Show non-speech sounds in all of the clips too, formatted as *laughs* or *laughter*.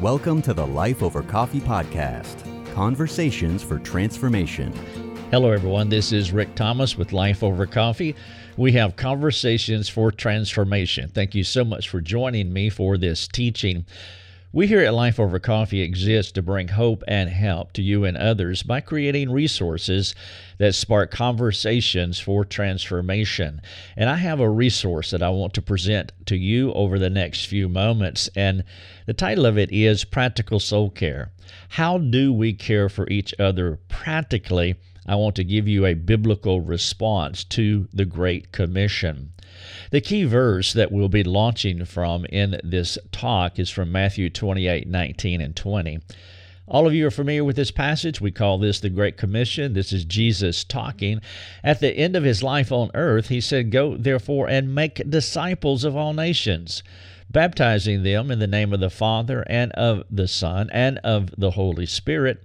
Welcome to the Life Over Coffee podcast Conversations for Transformation. Hello, everyone. This is Rick Thomas with Life Over Coffee. We have Conversations for Transformation. Thank you so much for joining me for this teaching. We here at Life Over Coffee exist to bring hope and help to you and others by creating resources that spark conversations for transformation. And I have a resource that I want to present to you over the next few moments. And the title of it is Practical Soul Care. How do we care for each other practically? I want to give you a biblical response to the Great Commission. The key verse that we'll be launching from in this talk is from Matthew 28 19 and 20. All of you are familiar with this passage. We call this the Great Commission. This is Jesus talking. At the end of his life on earth, he said, Go therefore and make disciples of all nations, baptizing them in the name of the Father and of the Son and of the Holy Spirit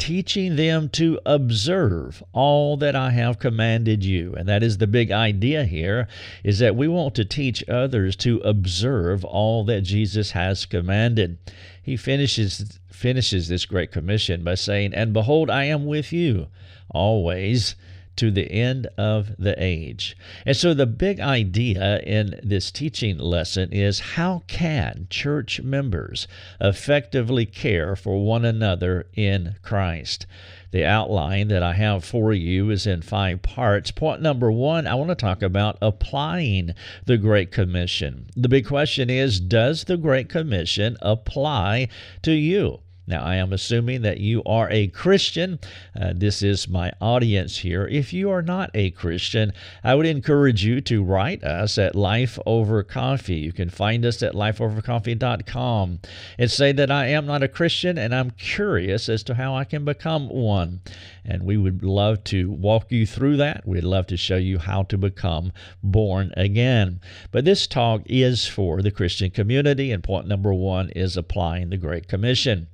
teaching them to observe all that I have commanded you. And that is the big idea here is that we want to teach others to observe all that Jesus has commanded. He finishes finishes this great commission by saying, "And behold, I am with you always to the end of the age. And so, the big idea in this teaching lesson is how can church members effectively care for one another in Christ? The outline that I have for you is in five parts. Point number one, I want to talk about applying the Great Commission. The big question is Does the Great Commission apply to you? Now, I am assuming that you are a Christian. Uh, this is my audience here. If you are not a Christian, I would encourage you to write us at Life Over Coffee. You can find us at lifeovercoffee.com and say that I am not a Christian and I'm curious as to how I can become one. And we would love to walk you through that. We'd love to show you how to become born again. But this talk is for the Christian community, and point number one is applying the Great Commission.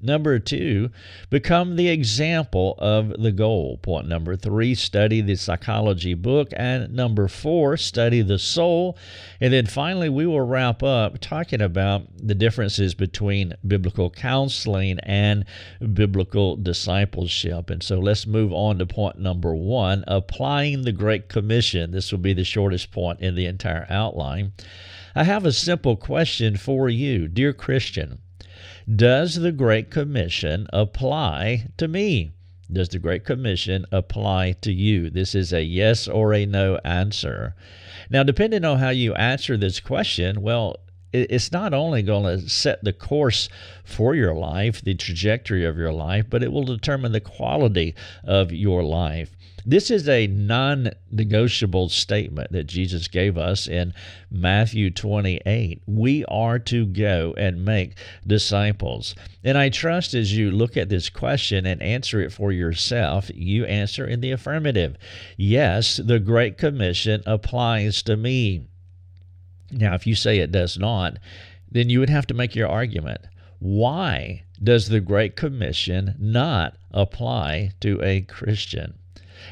Number two, become the example of the goal. Point number three, study the psychology book. And number four, study the soul. And then finally, we will wrap up talking about the differences between biblical counseling and biblical discipleship. And so let's move on to point number one applying the Great Commission. This will be the shortest point in the entire outline. I have a simple question for you, dear Christian. Does the Great Commission apply to me? Does the Great Commission apply to you? This is a yes or a no answer. Now, depending on how you answer this question, well, it's not only going to set the course for your life, the trajectory of your life, but it will determine the quality of your life. This is a non negotiable statement that Jesus gave us in Matthew 28. We are to go and make disciples. And I trust as you look at this question and answer it for yourself, you answer in the affirmative. Yes, the Great Commission applies to me. Now, if you say it does not, then you would have to make your argument. Why does the Great Commission not apply to a Christian?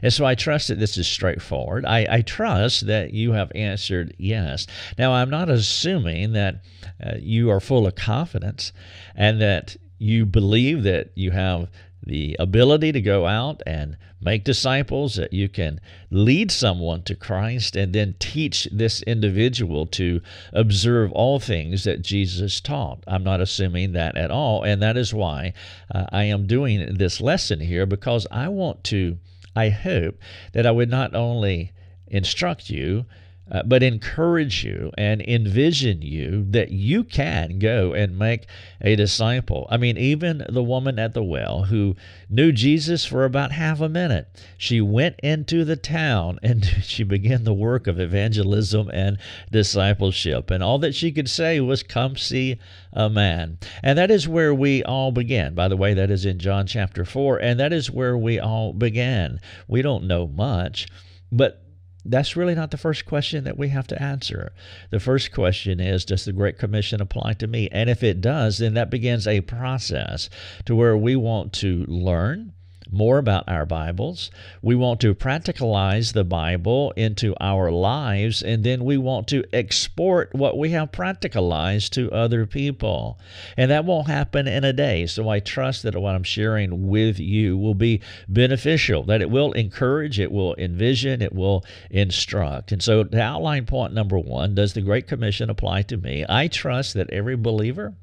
And so I trust that this is straightforward. I, I trust that you have answered yes. Now, I'm not assuming that uh, you are full of confidence and that you believe that you have the ability to go out and make disciples, that you can lead someone to Christ and then teach this individual to observe all things that Jesus taught. I'm not assuming that at all. And that is why uh, I am doing this lesson here because I want to, I hope that I would not only instruct you, uh, but encourage you and envision you that you can go and make a disciple. I mean, even the woman at the well who knew Jesus for about half a minute, she went into the town *laughs* and she began the work of evangelism and discipleship. And all that she could say was, Come see a man. And that is where we all began. By the way, that is in John chapter 4, and that is where we all began. We don't know much, but that's really not the first question that we have to answer. The first question is Does the Great Commission apply to me? And if it does, then that begins a process to where we want to learn, more about our Bibles. We want to practicalize the Bible into our lives, and then we want to export what we have practicalized to other people. And that won't happen in a day. So I trust that what I'm sharing with you will be beneficial, that it will encourage, it will envision, it will instruct. And so, to outline point number one, does the Great Commission apply to me? I trust that every believer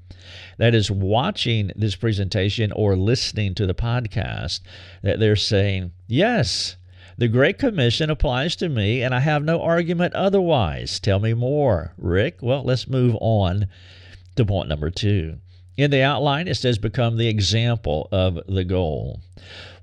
that is watching this presentation or listening to the podcast that they're saying, Yes, the Great Commission applies to me, and I have no argument otherwise. Tell me more, Rick. Well, let's move on to point number two. In the outline, it says, Become the example of the goal.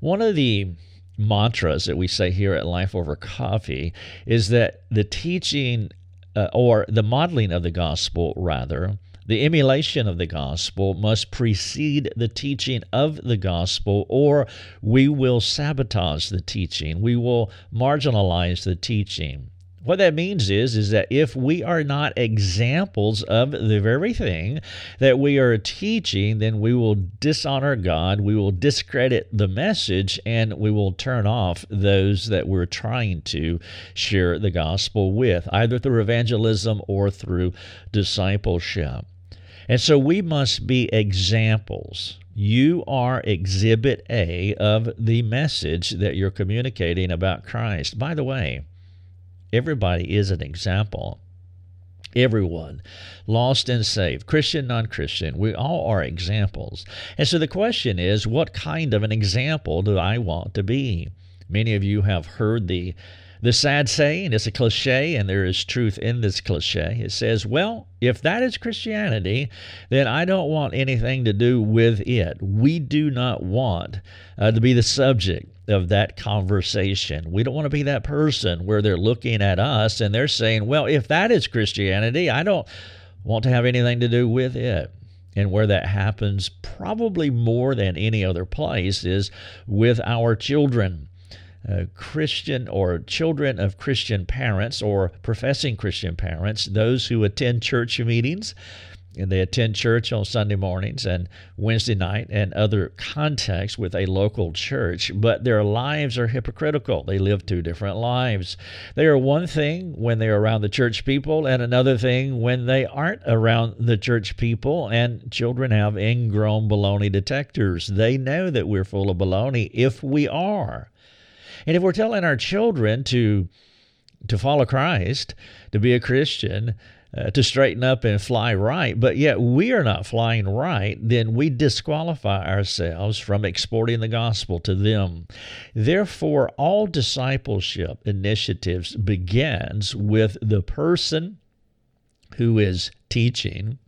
One of the mantras that we say here at Life Over Coffee is that the teaching uh, or the modeling of the gospel, rather, the emulation of the gospel must precede the teaching of the gospel, or we will sabotage the teaching. We will marginalize the teaching. What that means is, is that if we are not examples of the very thing that we are teaching, then we will dishonor God, we will discredit the message, and we will turn off those that we're trying to share the gospel with, either through evangelism or through discipleship. And so we must be examples. You are exhibit A of the message that you're communicating about Christ. By the way, everybody is an example. Everyone, lost and saved, Christian, non Christian, we all are examples. And so the question is, what kind of an example do I want to be? Many of you have heard the the sad saying, is a cliche, and there is truth in this cliche. It says, Well, if that is Christianity, then I don't want anything to do with it. We do not want uh, to be the subject of that conversation. We don't want to be that person where they're looking at us and they're saying, Well, if that is Christianity, I don't want to have anything to do with it and where that happens probably more than any other place is with our children uh, Christian or children of Christian parents or professing Christian parents, those who attend church meetings, and they attend church on Sunday mornings and Wednesday night and other contexts with a local church, but their lives are hypocritical. They live two different lives. They are one thing when they're around the church people, and another thing when they aren't around the church people. And children have ingrown baloney detectors. They know that we're full of baloney if we are. And if we're telling our children to to follow Christ, to be a Christian, uh, to straighten up and fly right, but yet we are not flying right, then we disqualify ourselves from exporting the gospel to them. Therefore, all discipleship initiatives begins with the person who is teaching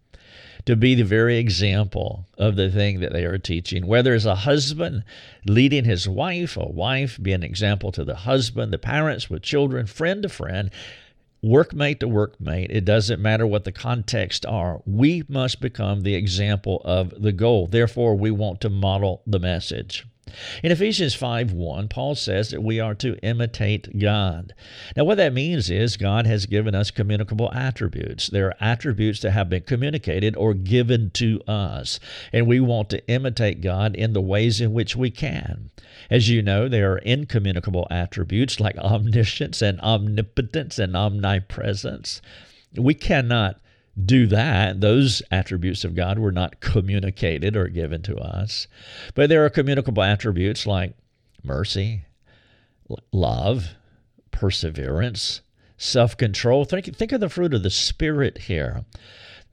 to be the very example of the thing that they are teaching. Whether it's a husband leading his wife, a wife being an example to the husband, the parents with children, friend to friend, workmate to workmate, it doesn't matter what the context are. We must become the example of the goal. Therefore, we want to model the message. In Ephesians 5 1, Paul says that we are to imitate God. Now, what that means is God has given us communicable attributes. There are attributes that have been communicated or given to us, and we want to imitate God in the ways in which we can. As you know, there are incommunicable attributes like *laughs* omniscience and omnipotence and omnipresence. We cannot do that. Those attributes of God were not communicated or given to us. But there are communicable attributes like mercy, love, perseverance, self control. Think, think of the fruit of the Spirit here.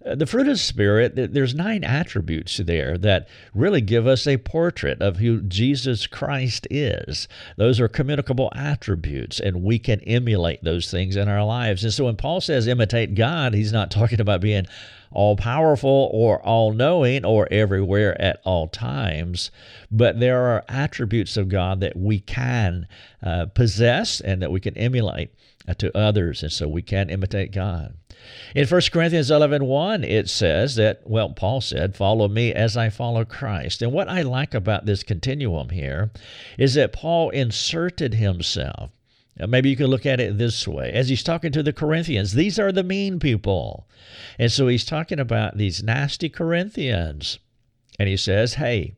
Uh, the fruit of the Spirit, there's nine attributes there that really give us a portrait of who Jesus Christ is. Those are communicable attributes, and we can emulate those things in our lives. And so when Paul says imitate God, he's not talking about being all powerful or all knowing or everywhere at all times, but there are attributes of God that we can uh, possess and that we can emulate uh, to others. And so we can imitate God. In 1 Corinthians 11 1, it says that, well, Paul said, Follow me as I follow Christ. And what I like about this continuum here is that Paul inserted himself. Maybe you could look at it this way. As he's talking to the Corinthians, these are the mean people. And so he's talking about these nasty Corinthians. And he says, Hey,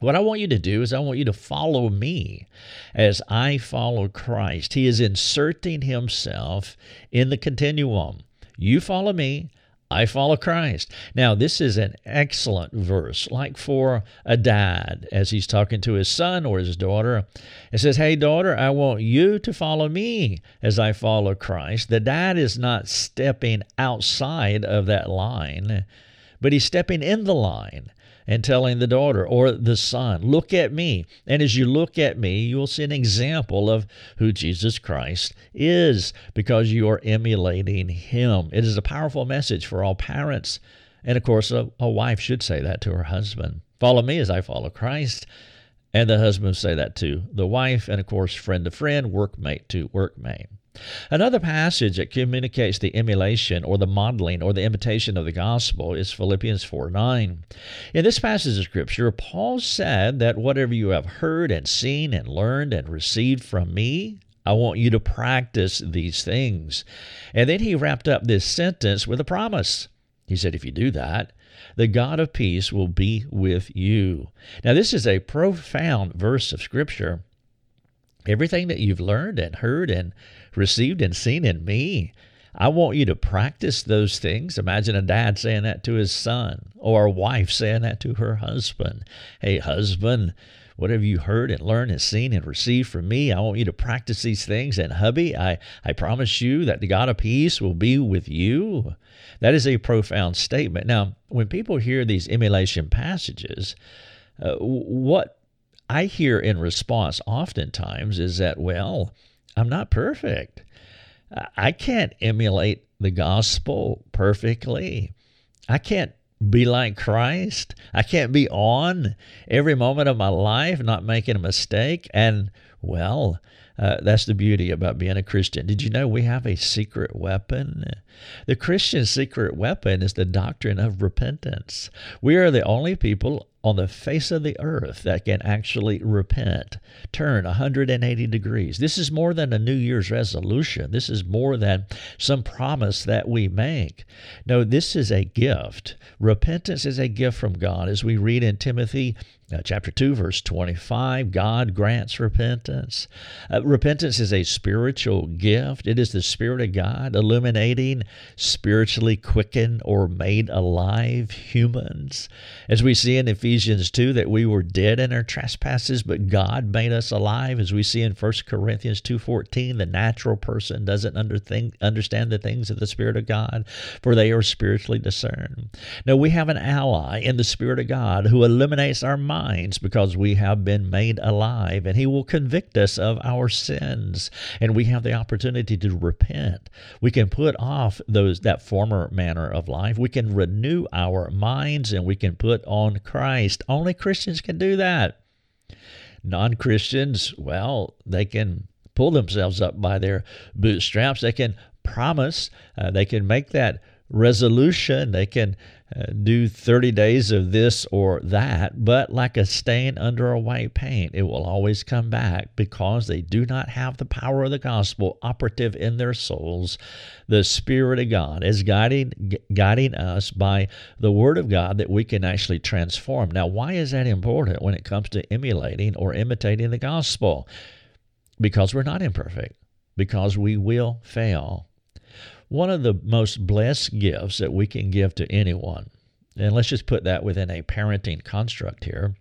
What I want you to do is, I want you to follow me as I follow Christ. He is inserting himself in the continuum. You follow me, I follow Christ. Now, this is an excellent verse, like for a dad as he's talking to his son or his daughter. It says, Hey, daughter, I want you to follow me as I follow Christ. The dad is not stepping outside of that line, but he's stepping in the line and telling the daughter or the son, Look at me. And as you look at me, you will see an example of who Jesus Christ is because you are emulating him. It is a powerful message for all parents. And of course, a, a wife should say that to her husband Follow me as I follow Christ. And the husband say that to the wife, and of course, friend to friend, workmate to workmate. Another passage that communicates the emulation or the modeling or the imitation of the gospel is Philippians 4 9. In this passage of Scripture, Paul said that whatever you have heard and seen and learned and received from me, I want you to practice these things. And then he wrapped up this sentence with a promise. He said, If you do that, the God of peace will be with you. Now, this is a profound verse of Scripture. Everything that you've learned and heard and received and seen in me. I want you to practice those things. Imagine a dad saying that to his son, or a wife saying that to her husband. Hey, husband, what have you heard and learned and seen and received from me, I want you to practice these things. And hubby, I, I promise you that the God of peace will be with you. That is a profound statement. Now, when people hear these emulation passages, uh, what I hear in response oftentimes is that, well, I'm not perfect. I can't emulate the gospel perfectly. I can't be like Christ. I can't be on every moment of my life, not making a mistake. And, well, uh, that's the beauty about being a Christian. Did you know we have a secret weapon? The Christian secret weapon is the doctrine of repentance. We are the only people on the face of the earth that can actually repent, turn 180 degrees. This is more than a New Year's resolution. This is more than some promise that we make. No, this is a gift. Repentance is a gift from God. As we read in Timothy uh, chapter 2, verse 25, God grants repentance. Uh, repentance is a spiritual gift. It is the Spirit of God illuminating spiritually quickened or made alive humans. As we see in Ephesians 2, that we were dead in our trespasses, but God made us alive. As we see in 1 Corinthians 2.14, the natural person doesn't understand the things of the Spirit of God, for they are spiritually discerned. Now, we have an ally in the Spirit of God who eliminates our minds because we have been made alive and he will convict us of our sins and we have the opportunity to repent we can put off those that former manner of life we can renew our minds and we can put on Christ only Christians can do that. non-Christians well they can pull themselves up by their bootstraps. They can promise uh, they can make that resolution. They can uh, do 30 days of this or that, but like a stain under a white paint, it will always come back because they do not have the power of the gospel operative in their souls. The Spirit of God is guiding, guiding us by the Word of God that we can actually transform. Now, why is that important when it comes to emulating or imitating the gospel? Because we're not imperfect, because we will fail one of the most blessed gifts that we can give to anyone, and let's just put that within a parenting construct here.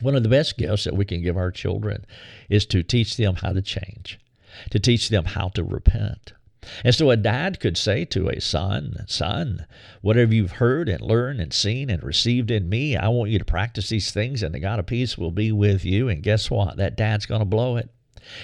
One of the best gifts that we can give our children is to teach them how to change, to teach them how to repent. And so a dad could say to a son, Son, whatever you've heard and learned and seen and received in me, I want you to practice these things, and the God of peace will be with you. And guess what? That dad's going to blow it.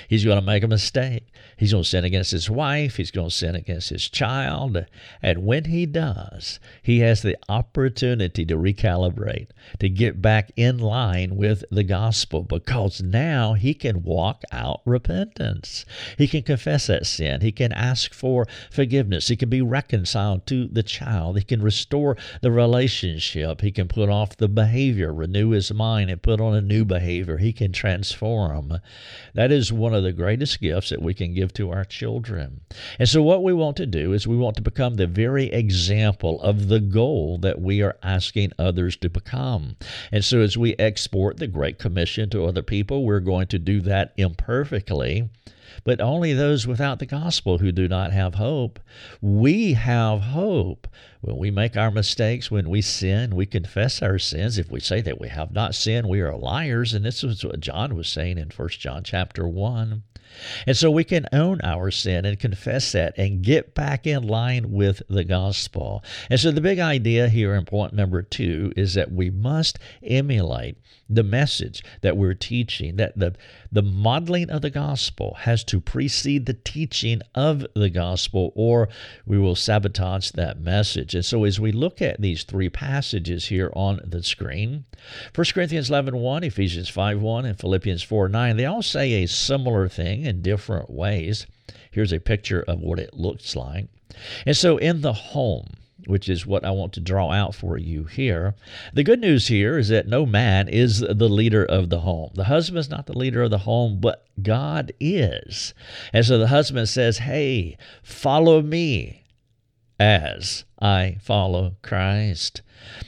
He's going to make a mistake. He's going to sin against his wife. He's going to sin against his child. And when he does, he has the opportunity to recalibrate, to get back in line with the gospel, because now he can walk out repentance. He can confess that sin. He can ask for forgiveness. He can be reconciled to the child. He can restore the relationship. He can put off the behavior, renew his mind, and put on a new behavior. He can transform. That is one of the greatest gifts that we can give to our children. And so, what we want to do is we want to become the very example of the goal that we are asking others to become. And so, as we export the Great Commission to other people, we're going to do that imperfectly but only those without the gospel who do not have hope. We have hope. When we make our mistakes, when we sin, we confess our sins. If we say that we have not sinned, we are liars. And this is what John was saying in 1 John chapter 1. And so we can own our sin and confess that and get back in line with the gospel. And so the big idea here in point number two is that we must emulate the message that we're teaching, that the, the modeling of the gospel has to precede the teaching of the gospel, or we will sabotage that message. And so as we look at these three passages here on the screen, 1 Corinthians 11 1, Ephesians 5 1, and Philippians 4 9, they all say a similar thing in different ways. Here's a picture of what it looks like. And so in the home, which is what I want to draw out for you here. The good news here is that no man is the leader of the home. The husband is not the leader of the home, but God is. And so the husband says, Hey, follow me as I follow Christ.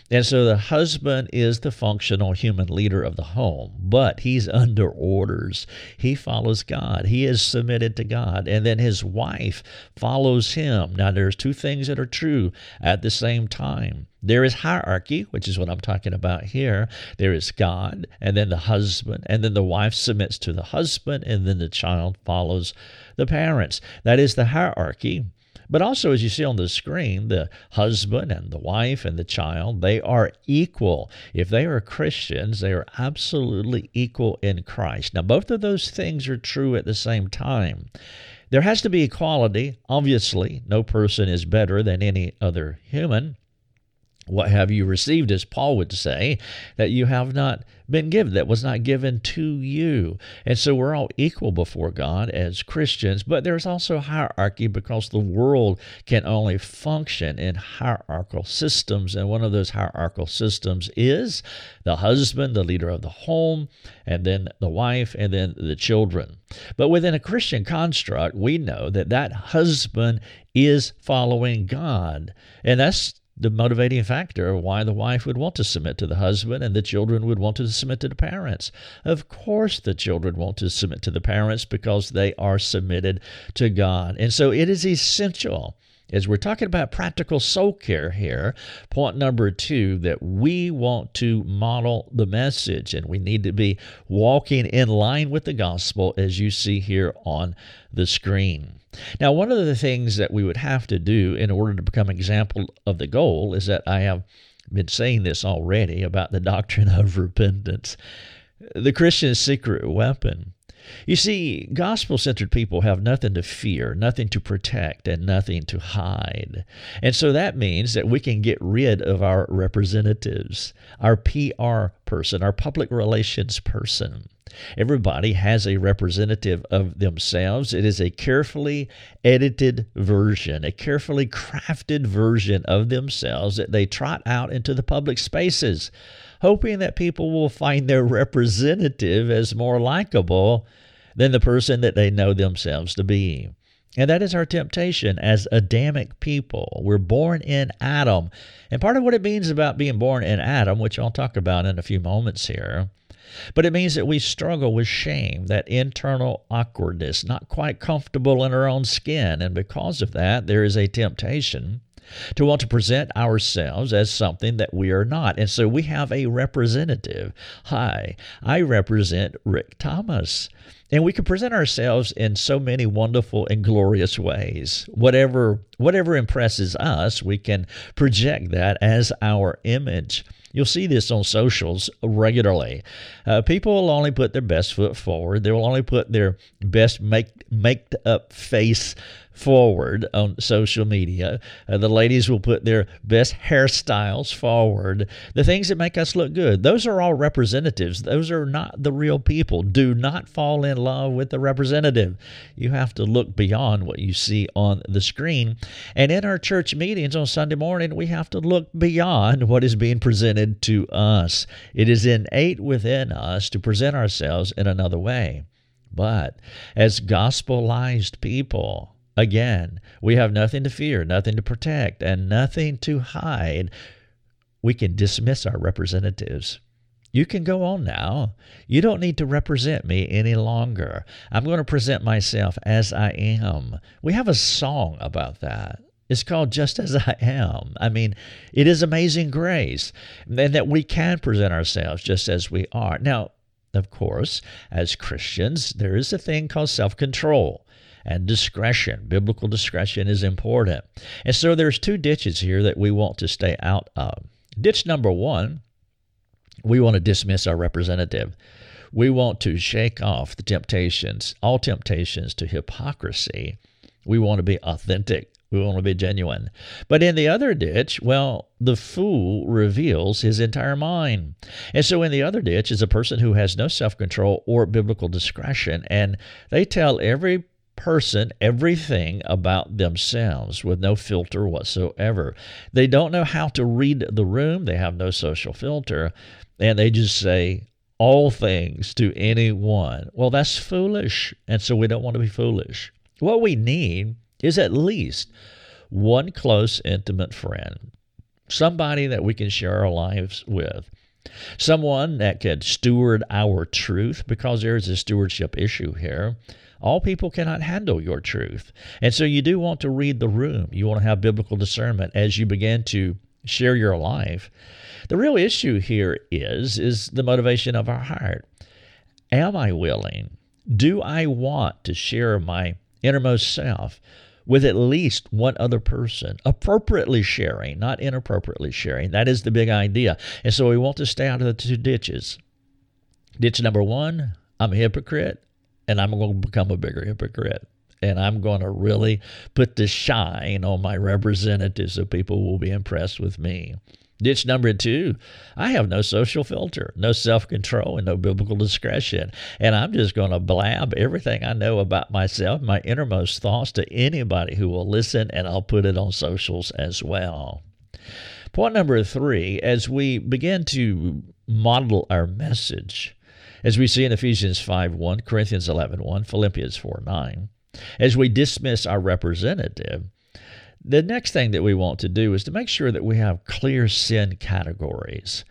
And so the husband is the functional human leader of the home, but he's under orders. He follows God. He is submitted to God. And then his wife follows him. Now, there's two things that are true at the same time. There is hierarchy, which is what I'm talking about here. There is God, and then the husband, and then the wife submits to the husband, and then the child follows the parents. That is the hierarchy. But also, as you see on the screen, the husband and the wife and the child, they are equal. If they are Christians, they are absolutely equal in Christ. Now, both of those things are true at the same time. There has to be equality. Obviously, no person is better than any other human. What have you received, as Paul would say, that you have not been given, that was not given to you? And so we're all equal before God as Christians, but there's also hierarchy because the world can only function in hierarchical systems. And one of those hierarchical systems is the husband, the leader of the home, and then the wife, and then the children. But within a Christian construct, we know that that husband is following God. And that's the motivating factor of why the wife would want to submit to the husband and the children would want to submit to the parents. Of course, the children want to submit to the parents because they are submitted to God. And so it is essential as we're talking about practical soul care here, point number two, that we want to model the message and we need to be walking in line with the gospel as you see here on the screen. Now, one of the things that we would have to do in order to become example of the goal is that I have been saying this already about the doctrine of repentance. The Christian's secret weapon you see, gospel centered people have nothing to fear, nothing to protect, and nothing to hide. And so that means that we can get rid of our representatives, our PR person, our public relations person. Everybody has a representative of themselves. It is a carefully edited version, a carefully crafted version of themselves that they trot out into the public spaces hoping that people will find their representative as more likable than the person that they know themselves to be. And that is our temptation as Adamic people. We're born in Adam. And part of what it means about being born in Adam, which I'll talk about in a few moments here, but it means that we struggle with shame, that internal awkwardness, not quite comfortable in our own skin. And because of that, there is a temptation to want to present ourselves as something that we are not. And so we have a representative. Hi, I represent Rick Thomas. And we can present ourselves in so many wonderful and glorious ways. Whatever whatever impresses us, we can project that as our image. You'll see this on socials regularly. Uh, people will only put their best foot forward. They will only put their best make make up face forward on social media. Uh, the ladies will put their best hairstyles forward, the things that make us look good. Those are all representatives. Those are not the real people. Do not fall in love with the representative. You have to look beyond what you see on the screen. And in our church meetings on Sunday morning, we have to look beyond what is being presented to us. It is innate within us to present ourselves in another way. But as gospelized people, again, we have nothing to fear, nothing to protect, and nothing to hide. We can dismiss our representatives. You can go on now. You don't need to represent me any longer. I'm going to present myself as I am. We have a song about that. It's called Just As I Am. I mean, it is amazing grace, and that we can present ourselves just as we are. Now, of course, as Christians, there is a thing called self control and discretion. Biblical discretion is important. And so there's two ditches here that we want to stay out of. Ditch number one, we want to dismiss our representative. We want to shake off the temptations, all temptations to hypocrisy. We want to be authentic. We want to be genuine. But in the other ditch, well, the fool reveals his entire mind. And so in the other ditch is a person who has no self control or biblical discretion, and they tell every person everything about themselves with no filter whatsoever. They don't know how to read the room, they have no social filter, and they just say all things to anyone. Well, that's foolish, and so we don't want to be foolish. What we need is at least one close, intimate friend, somebody that we can share our lives with, someone that could steward our truth, because there is a stewardship issue here. All people cannot handle your truth. And so you do want to read the room. You want to have biblical discernment as you begin to share your life. The real issue here is is the motivation of our heart. Am I willing? Do I want to share my innermost self with at least one other person, appropriately sharing, not inappropriately sharing. That is the big idea. And so we want to stay out of the two ditches. Ditch number one, I'm a hypocrite, and I'm going to become a bigger hypocrite. And I'm going to really put the shine on my representatives so people will be impressed with me. Ditch number two, I have no social filter, no self control, and no biblical discretion. And I'm just going to blab everything I know about myself, my innermost thoughts to anybody who will listen, and I'll put it on socials as well. Point number three, as we begin to model our message, as we see in Ephesians 5 1, Corinthians 11 1, Philippians 4 9, as we dismiss our representative, the next thing that we want to do is to make sure that we have clear sin categories.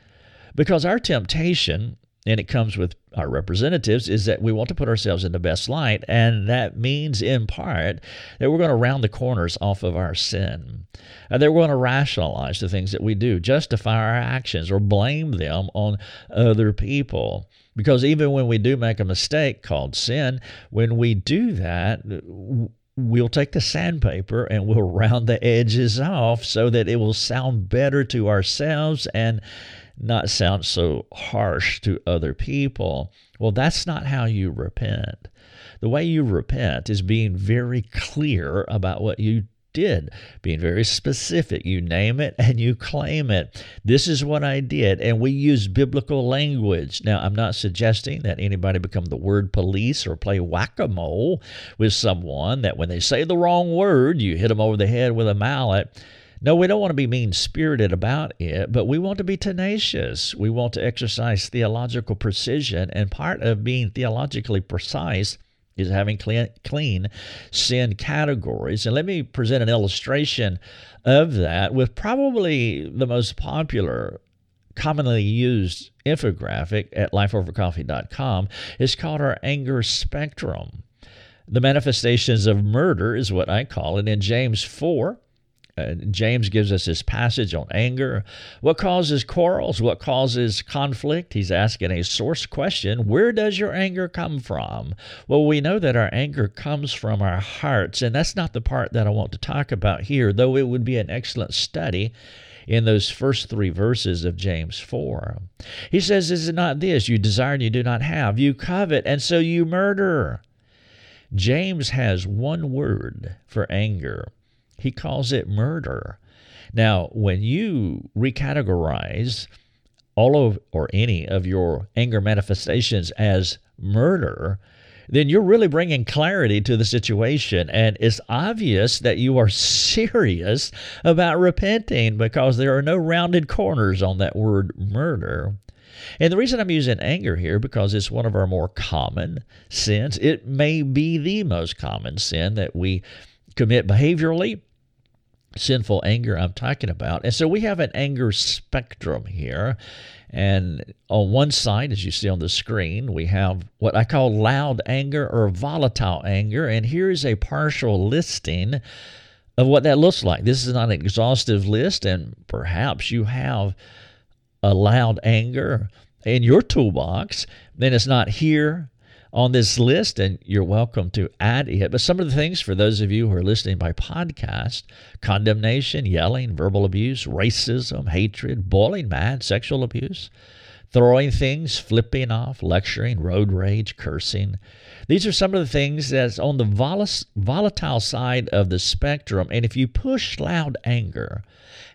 Because our temptation, and it comes with our representatives, is that we want to put ourselves in the best light. And that means, in part, that we're going to round the corners off of our sin. And that we're going to rationalize the things that we do, justify our actions, or blame them on other people. Because even when we do make a mistake called sin, when we do that, we'll take the sandpaper and we'll *laughs* round the edges off so that it will sound better to ourselves and not sound so harsh to other people. Well, that's not how you repent. The way you repent is being very clear about what you did, being very specific. You name it and you claim it. This is what I did. And we use biblical language. Now, I'm not suggesting that anybody become the word police or play whack a mole with someone that when they say the wrong word, you hit them over the head with a mallet. No, we don't want to be mean spirited about it, but we want to be tenacious. We want to exercise theological precision. And part of being theologically precise is having clean, clean sin categories. And let me present an illustration of that with probably the most popular, commonly used infographic at lifeovercoffee.com. It's called our anger spectrum. The manifestations of murder is what I call it in James 4 uh, James gives us his passage on anger. What causes quarrels? What causes conflict? He's asking a source question Where does your anger come from? Well, we know that our anger comes from our hearts, and that's not the part that I want to talk about here, though it would be an excellent study in those first three verses of James 4. He says, Is it not this? You desire and you do not have. You covet, and so you murder. James has one word for anger he calls it murder. Now, when you recategorize all of or any of your anger manifestations as murder, then you're really bringing clarity to the situation. And it's obvious that you are *laughs* serious about repenting because there are no rounded corners on that word murder. And the reason I'm using anger here because it's one of our more common sins. It may be the most common sin that we commit behaviorally. Sinful anger, I'm talking about. And so we have an anger spectrum here. And on one side, as you see on the screen, we have what I call loud anger or volatile anger. And here's a partial listing of what that looks like. This is not an exhaustive list, and perhaps you have a loud anger in your toolbox, then it's not here on this list, and you're welcome to add it. But some of the things for those of you who are listening by podcast condemnation, yelling, verbal abuse, racism, hatred, boiling mad, sexual abuse, throwing things, flipping off, lecturing, road rage, cursing. These are some of the things that's on the volatile side of the spectrum. And if you push loud anger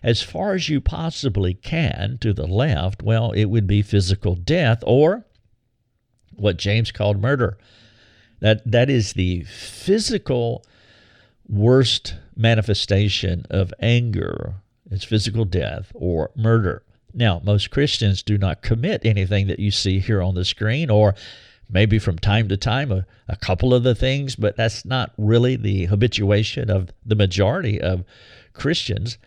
as far as you possibly can to the left, well, it would be physical death or what James called murder. That, that is the physical worst manifestation of anger. It's physical death or murder. Now, most Christians do not commit anything that you see here on the screen, or maybe from time to time a, a couple of the things, but that's not really the habituation of the majority of Christians.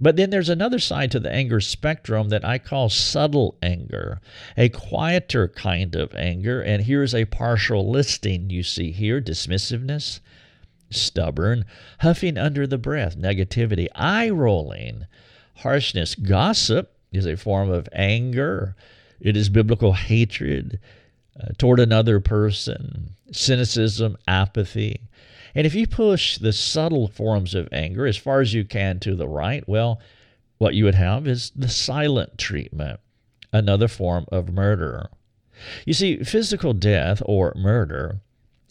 But then there's another side to the anger spectrum that I call subtle anger, a quieter kind of anger. And here's a partial listing you see here dismissiveness, stubborn, huffing under the breath, negativity, eye rolling, harshness, gossip, is a form of anger. It is biblical hatred uh, toward another person, cynicism, apathy. And if you push the subtle forms of anger as far as you can to the right, well, what you would have is the silent treatment, another form of murder. You see, physical death or murder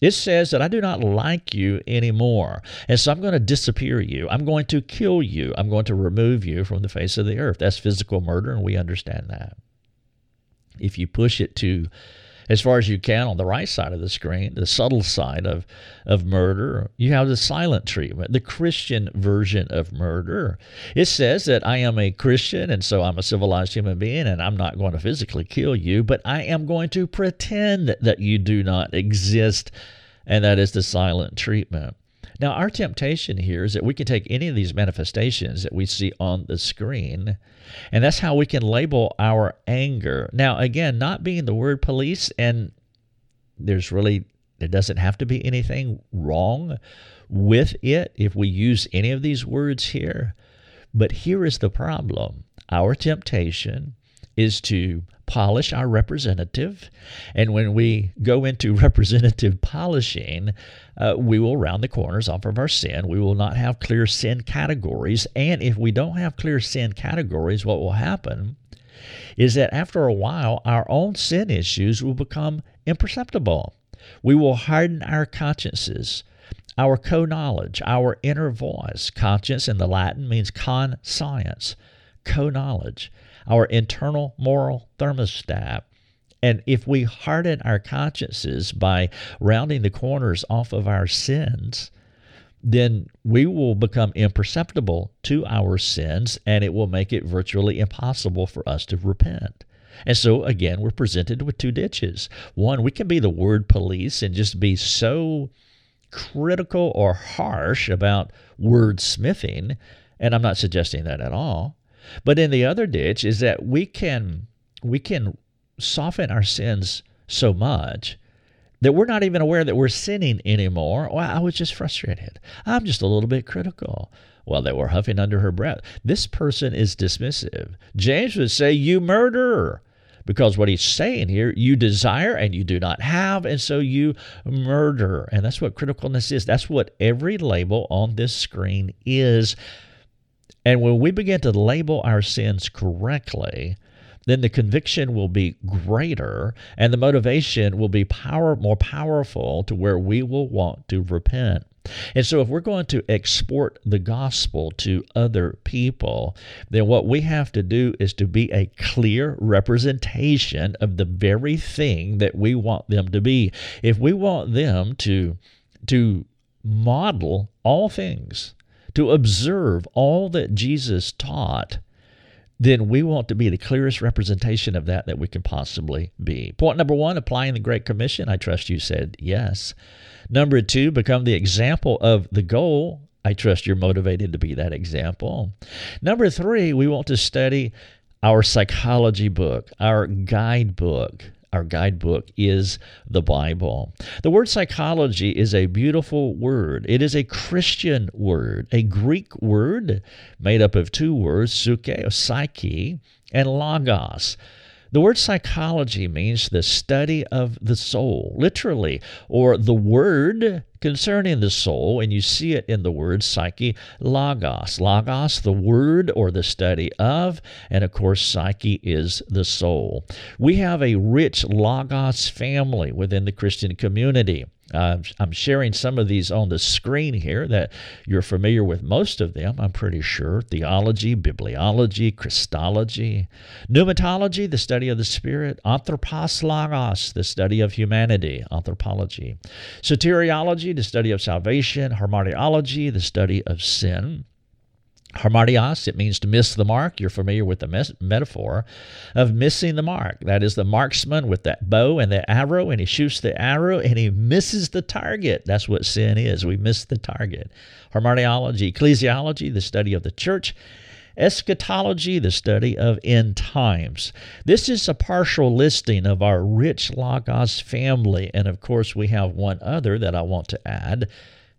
it says that I do not like you anymore. And so I'm going to disappear you. I'm going to kill you. I'm going to remove you from the face of the earth. That's physical murder, and we understand that. If you push it to as far as you can on the right side of the screen, the subtle side of, of murder, you have the silent treatment, the Christian version of murder. It says that I am a Christian and so I'm a civilized human being and I'm not going to physically kill you, but I am going to pretend that you do not exist, and that is the silent treatment. Now, our temptation here is that we can take any of these manifestations that we see on the screen, and that's how we can label our anger. Now, again, not being the word police, and there's really, there doesn't have to be anything wrong with it if we use any of these words here. But here is the problem our temptation is to polish our representative. And when we go into *laughs* representative polishing, uh, we will round the corners off of our sin. We will not have clear sin categories. And if we don't have clear sin categories, what will happen is that after a while, our own sin issues will become imperceptible. We will harden our consciences our co knowledge, our inner voice. Conscience in the Latin means conscience, co knowledge our internal moral thermostat. And if we harden our consciences by rounding the corners off of our sins, then we will become imperceptible to our sins and it will make it virtually impossible for us to repent. And so, again, we're presented with two ditches. One, we can be the word police and just be so critical or harsh about wordsmithing, and I'm not suggesting that at all. But in the other ditch is that we can we can soften our sins so much that we're not even aware that we're sinning anymore. Well, I was just frustrated. I'm just a little bit critical. Well, they were huffing under her breath. This person is dismissive. James would say, You murderer. Because what he's saying here, you desire and you do not have, and so you murder. And that's what criticalness is. That's what every label on this screen is. And when we begin to label our sins correctly, then the conviction will be greater and the motivation will be power more powerful to where we will want to repent. And so, if we're going to export the gospel to other people, then what we have to do is to be a clear representation of the very thing that we want them to be. If we want them to, to model all things to observe all that Jesus taught, then we want to be the clearest representation of that that we can possibly be. Point number one, applying the Great Commission. I trust you said yes. Number two, become the example of the goal. I trust you're motivated to be that example. Number three, we want to study our psychology book, our guidebook our guidebook is the Bible. The word psychology is a beautiful word. It is a Christian word, a Greek word made up of two words, suke psyche, and logos. The word psychology means the study of the soul, literally, or the word concerning the soul, and you see it in the word psyche, logos. Logos, the word or the study of, and of course, psyche is the soul. We have a rich logos family within the Christian community. Uh, I'm sharing some of these on the screen here that you're familiar with most of them, I'm pretty sure. Theology, bibliology, Christology, pneumatology, the study of the Spirit, anthropos logos, the study of humanity, anthropology, soteriology, the study of salvation, hamartiology, the study of sin, Hamartios, it means to miss the mark. You're familiar with the mes- metaphor of missing the mark. That is the marksman with that bow and the arrow, and he shoots the arrow and he misses the target. That's what sin is. We miss the target. Hamartiology, ecclesiology, the study of the church. Eschatology, the study of end times. This is a partial listing of our rich Logos family. And of course, we have one other that I want to add,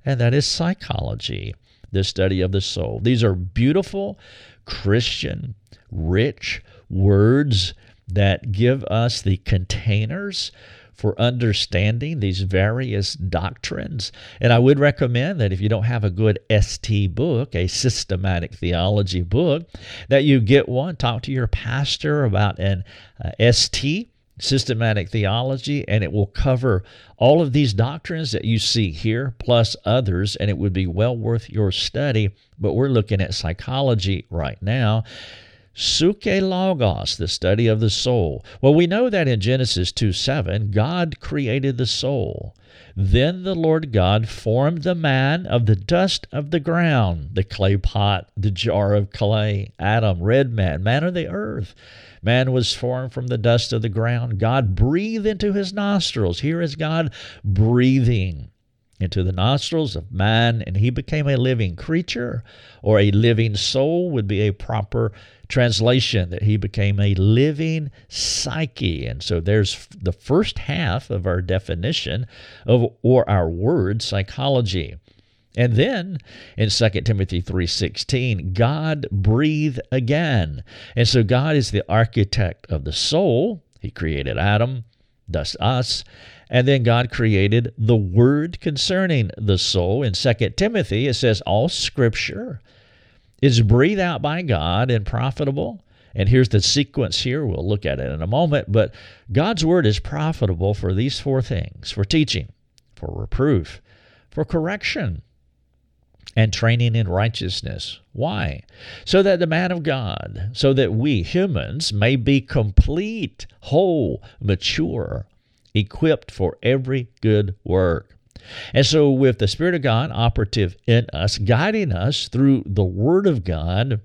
and that is psychology the study of the soul. These are beautiful, Christian, rich words that give us the containers for understanding these various doctrines. And I would recommend that if you don't have a good ST book, a systematic theology book, that you get one. Talk to your pastor about an uh, ST systematic theology, and it will cover all of these doctrines that you see here, plus others, and it would be well worth your study. But we're looking at psychology right now. Suke Logos, the study of the soul. Well, we know that in Genesis 2 7, God created the soul. Then the Lord God formed the man of the dust of the ground, the clay pot, the jar of clay, Adam, red man, man of the earth. Man was formed from the dust of the ground. God breathed into his nostrils. Here is God breathing into the nostrils of man, and he became a living creature, or a living soul would be a proper translation, that he became a living psyche. And so there's the first half of our definition of, or our word, psychology. And then in 2 Timothy 3:16, God breathe again. And so God is the architect of the soul. He created Adam, thus us. And then God created the word concerning the soul. In 2 Timothy, it says, All scripture is breathed out by God and profitable. And here's the sequence here. We'll look at it in a moment. But God's word is profitable for these four things for teaching, for reproof, for correction, and training in righteousness. Why? So that the man of God, so that we humans may be complete, whole, mature, equipped for every good work. And so, with the Spirit of God operative in us, guiding us through the Word of God,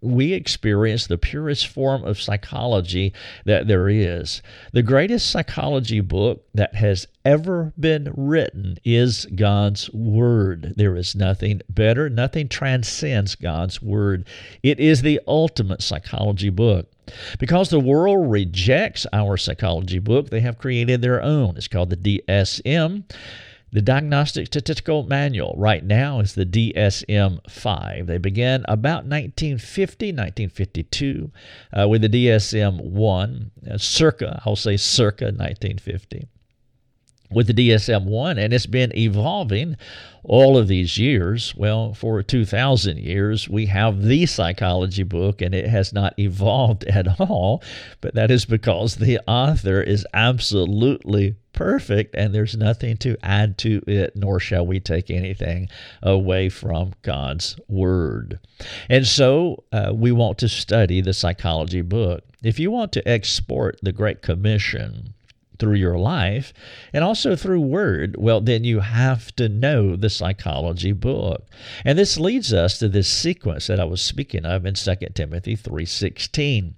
we experience the purest form of psychology that there is. The greatest psychology book that has ever been written is God's Word. There is nothing better, nothing transcends God's Word. It is the ultimate psychology book. Because the world rejects our psychology book, they have created their own. It's called the DSM. The Diagnostic Statistical Manual right now is the DSM 5. They began about 1950, 1952 uh, with the DSM 1, uh, circa, I'll say circa 1950 with the DSM 1, and it's been evolving all of these years. Well, for 2,000 years, we have the psychology book, and it has not evolved *laughs* at all. But that is because the author is absolutely perfect, and there's nothing to add to it, nor shall we take anything away from God's Word. And so uh, we want to study the psychology book. If you want to export the Great Commission, through your life and also through word, well, then you have to know the psychology book. And this leads us to this sequence that I was speaking of in 2 Timothy 3:16.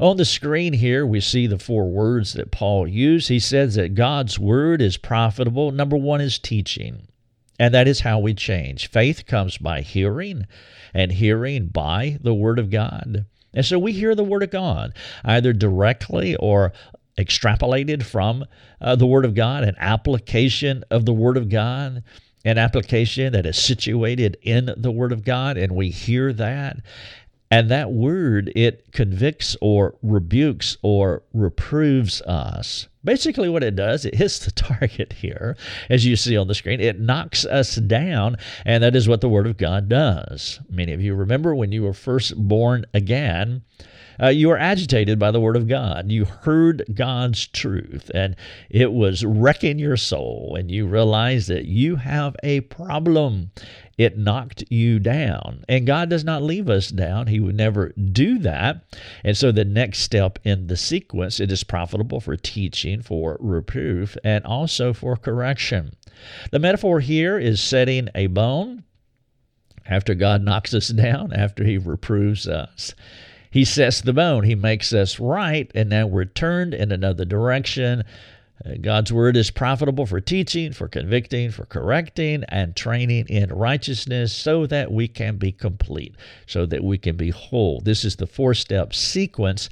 On the screen here, we see the four words that Paul used. He says that God's word is profitable. Number 1 is teaching. And that is how we change. Faith comes by hearing, and hearing by the Word of God. And so we hear the Word of God either directly or extrapolated from uh, the Word of God, an application of the Word of God, an application that is situated in the Word of God, and we hear that. And that word, it convicts or rebukes or reproves us. Basically, what it does, it hits the *laughs* target here, as you see on the screen. It knocks us down, and that is what the Word of God does. Many of you remember when you were first born again, uh, you were agitated by the Word of God. You heard God's truth, and it was wrecking your soul, and you realized that you have a problem. It knocked you down. And God does not leave us down. He would never do that. And so the next step in the sequence, it is profitable for teaching, for reproof, and also for correction. The metaphor here is setting a bone after God knocks us *laughs* down, after He reproves us. He sets the bone, He makes us right, and now we're turned in another direction. Uh, God's word is profitable for teaching, for convicting, for correcting, and training in righteousness so that we can be complete, so that we can be whole. This is the four step sequence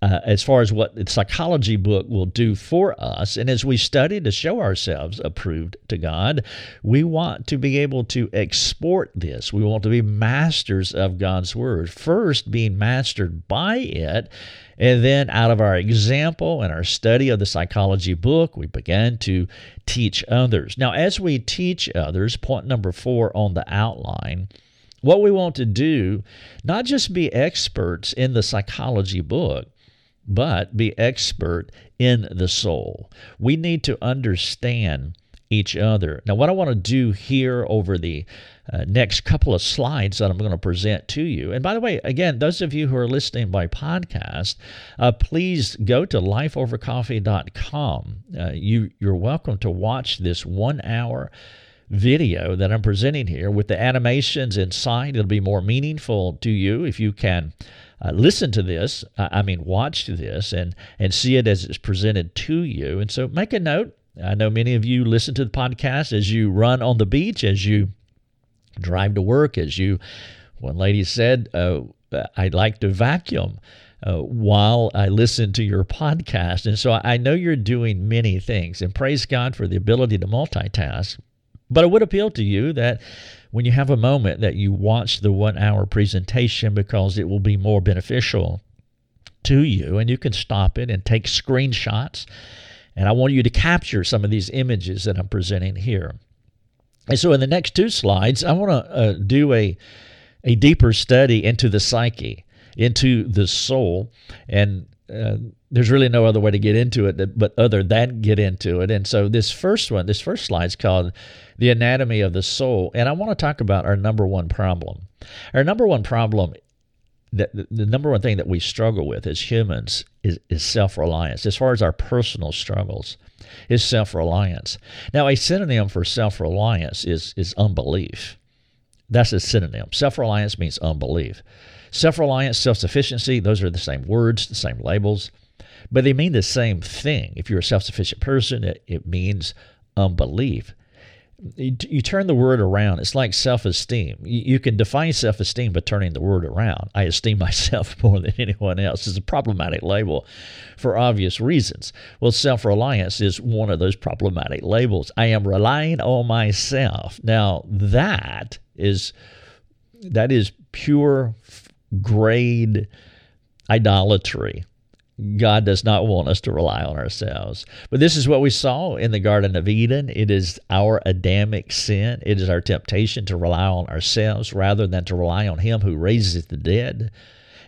uh, as far as what the psychology book will do for us. And as we study to show ourselves approved to God, we want to be able to export this. We want to be masters of God's Word, first being mastered by it. And then, out of our example and our study of the psychology book, we began to teach others. Now, as we teach others, point number four on the outline, what we want to do, not just be experts in the psychology book, but be expert in the soul. We need to understand each other. Now, what I want to do here over the uh, next couple of slides that I'm going to present to you, and by the way, again, those of you who are listening by podcast, uh, please go to lifeovercoffee.com. Uh, you, you're welcome to watch this one hour video that I'm presenting here with the animations inside. It'll be more meaningful to you if you can uh, listen to this, I mean, watch this and, and see it as it's presented to you. And so make a note. I know many of you listen to the podcast as you run on the beach, as you drive to work, as you, one lady said, uh, I'd like to vacuum. Uh, while I listen to your podcast. And so I know you're doing many things, and praise God for the ability to multitask. But it would appeal to you that when you have a moment that you watch the one hour presentation because it will be more beneficial to you and you can stop it and take screenshots. And I want you to capture some of these images that I'm presenting here. And so in the next two slides, I want to uh, do a, a deeper study into the psyche, into the soul, and uh, there's really no other way to get into it but other than get into it. And so this first one, this first slide is called the anatomy of the soul, and I want to talk about our number one problem. Our number one problem that the number one thing that we struggle with as humans is, is self-reliance as far as our personal struggles is self-reliance. Now a synonym for self-reliance is is unbelief. That's a synonym. Self-reliance means unbelief Self reliance, self sufficiency, those are the same words, the same labels, but they mean the same thing. If you're a self sufficient person, it, it means unbelief. You, you, turn the word around. It's like self esteem. You, you, can define self esteem by turning the word around. I esteem *laughs* myself more than anyone else. It's a problematic label for obvious reasons. Well, self reliance is one of those problematic labels. I am relying on myself. Now, that is. That is pure grade idolatry. God does not want us to rely on ourselves. But this is what we saw in the Garden of Eden. It is our Adamic sin. It is our temptation to rely on ourselves rather than to rely on Him who raises the dead.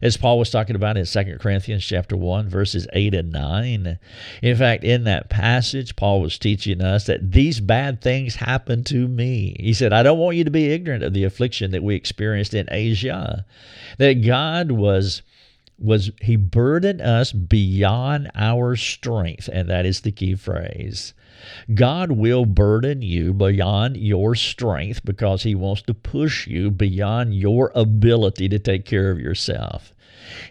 As Paul was talking about in 2 Corinthians chapter 1, verses 8 and 9. In fact, in that passage, Paul was teaching us that these bad things happened to me. He said, I don't want you to be ignorant of the affliction that we experienced in Asia, that God was was he burdened us beyond our strength, and that is the key phrase. God will burden you beyond your strength because he wants to push you beyond your ability to take care of yourself.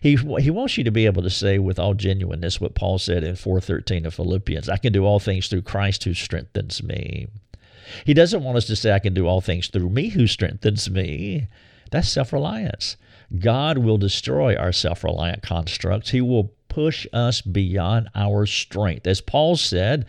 He, he wants you to be able to say with all genuineness what Paul said in 4:13 of Philippians, I can do all things through Christ who strengthens me. He doesn't want us to say I can do all things through me who strengthens me. That's self-reliance. God will destroy our self-reliant constructs. He will push us beyond our strength. As Paul said,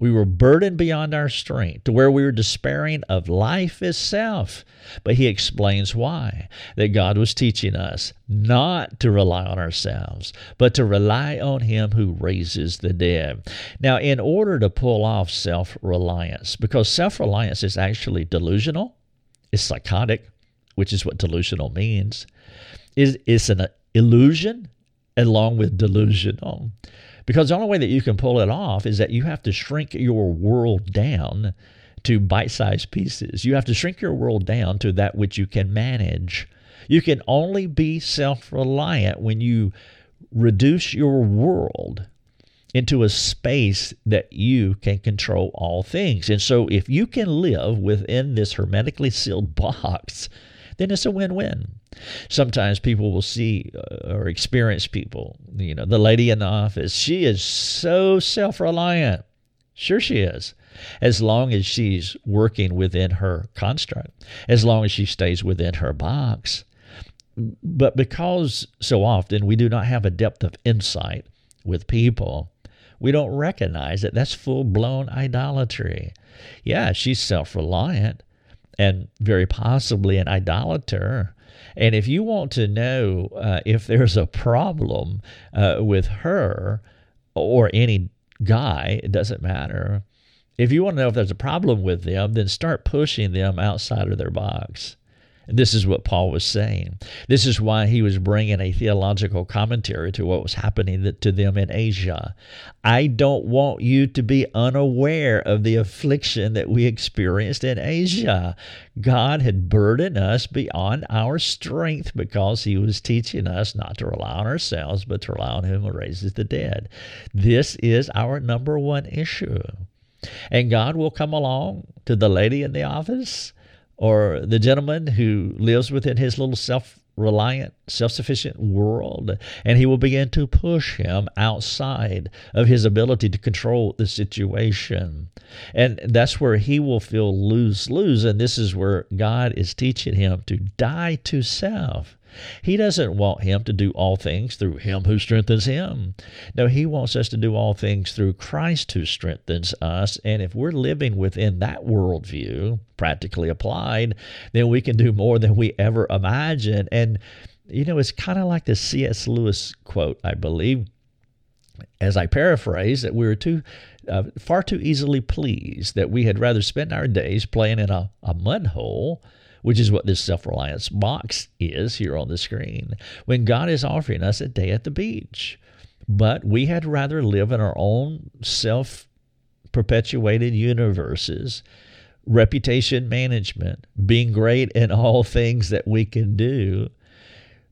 we were burdened beyond our strength to where we were despairing of life itself. But he explains why. That God was teaching us not to rely on ourselves, but to rely on him who raises the dead. Now, in order to pull off self reliance, because self reliance is actually delusional, it's psychotic, which is what delusional means, Is it's an illusion along with delusional. Because the only way that you can pull it off is that you have to shrink your world down to bite sized pieces. You have to shrink your world down to that which you can manage. You can only be self reliant when you reduce your world into a space that you can control all things. And so, if you can live within this hermetically sealed *laughs* box, then it's a win win. Sometimes people will see uh, or experience people, you know, the lady in the office, she is so self reliant. Sure, she is. As long as she's working within her construct, as long as she stays within her box. But because so often we do not have a depth of insight with people, we don't recognize that that's full blown idolatry. Yeah, she's self reliant, and very possibly an idolater. And if you want to know uh, if there's a problem uh, with her or any guy, it doesn't matter. If you want to know if there's a problem with them, then start pushing them outside of their box. This is what Paul was saying. This is why he was bringing a theological commentary to what was happening to them in Asia. I don't want you to be unaware of the affliction that we experienced in Asia. God had burdened us beyond our strength because he was teaching us not to rely on ourselves, but to rely on him who raises the dead. This is our number one issue. And God will come along to the lady in the office or the gentleman who lives within his little self reliant, self sufficient world, and he will begin to push him outside of his ability to control the situation. And that's where he will feel lose lose. And this is where God is teaching him to die to self. He doesn't want him to do all things through him who strengthens him. No, he wants us to do all things through Christ who strengthens us. And if we're living within that worldview, practically applied, then we can do more than we ever imagined. And, you know, it's kind of like the C.S. Lewis quote, I believe, as I paraphrase, that we were too uh, far too easily pleased, that we had rather spend our days playing in a, a mud hole which is what this self reliance box is here on the screen, when God is offering us a day at the beach. But we had rather live in our own self perpetuated universes, reputation management, being great in all things that we can do,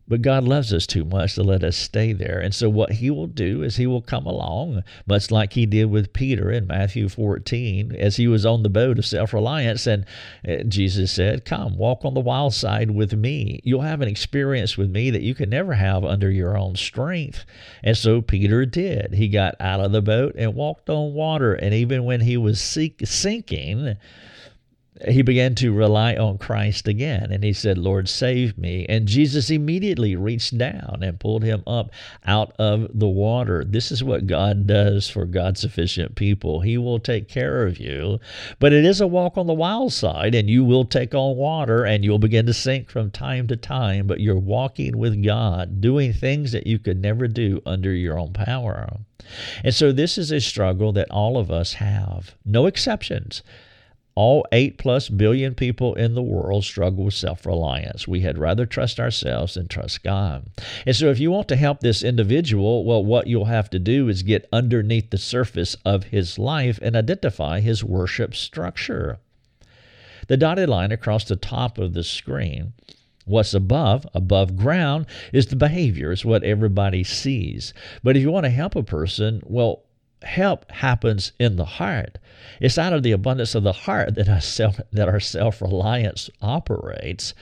but God loves us too much to let us stay there. And so, what He will do is He will come along, much like He did with Peter in Matthew 14, as he was on the boat of self reliance. And uh, Jesus said, Come, walk on the wild side with me. You'll have an experience with me that you can never have under your own strength. And so, Peter did. He got out of the boat and walked on water. And even when he was sinking, he began to rely on Christ again. And he said, Lord, save me. And Jesus immediately reached down and pulled him up out of the water. This is what God does for God sufficient people. He will take care of you. But it is a walk on the wild side, and you will take on water and you'll begin to sink from time to time. But you're walking with God, doing things that you could never do under your own power. And so this is a struggle that all of us have, no exceptions. All 8 plus billion people in the world struggle with self reliance. We had rather trust ourselves than trust God. And so, if you want to help this individual, well, what you'll have to do is get underneath the surface of his life and identify his worship structure. The dotted line across the top of the screen What's above, above ground, is the behavior, it's what everybody sees. But if you want to help a person, well, help happens in the heart. It's out of the abundance of the heart that our self that our self-reliance operates.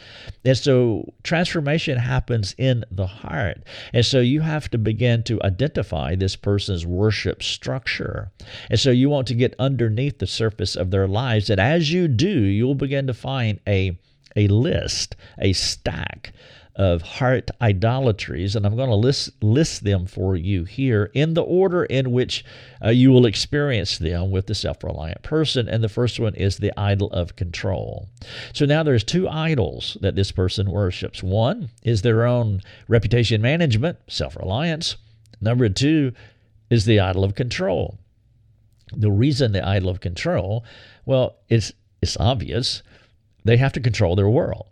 And so transformation happens in the heart. And so you have to begin to identify this person's worship structure. And so you want to get underneath the surface of their lives. And as you do, you'll begin to find a a list, a stack of heart idolatries, and I'm going to list, list them for you here in the order in which uh, you will experience them with the self reliant person. And the first one is the idol of control. So now there's two idols that this person worships. One is their own reputation management, self reliance. Number two is the idol of control. The reason the idol of control, well, it's, it's obvious. They have to control their world.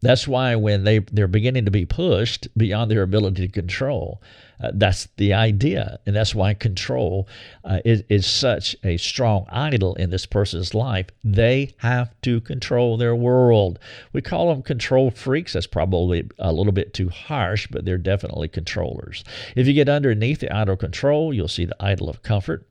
That's why when they they're beginning to be pushed beyond their ability to control, uh, that's the idea, and that's why control uh, is, is such a strong idol in this person's life. They have to control their world. We call them control freaks. That's probably a little bit too harsh, but they're definitely controllers. If you get underneath the idol of control, you'll see the idol of comfort.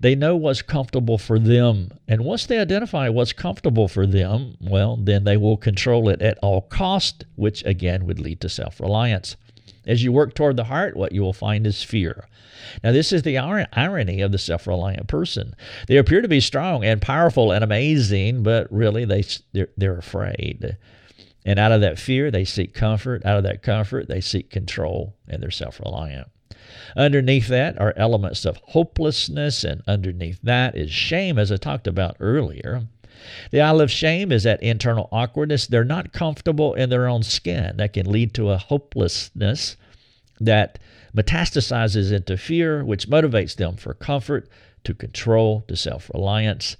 They know what's comfortable for them. And once they identify what's comfortable for them, well, then they will control it at all cost, which again would lead to self-reliance. As you work toward the heart, what you will find is fear. Now, this is the irony of the self reliant person. They appear to be strong and powerful and amazing, but really they, they're, they're afraid. And out of that fear, they seek comfort. Out of that comfort, they seek control, and they're self reliant. Underneath that are elements of hopelessness, and underneath that is shame, as I talked about earlier. The idol of shame is that internal awkwardness. They're not comfortable in their own skin. That can lead to a hopelessness that metastasizes into fear, which motivates them for comfort, to control, to self reliance.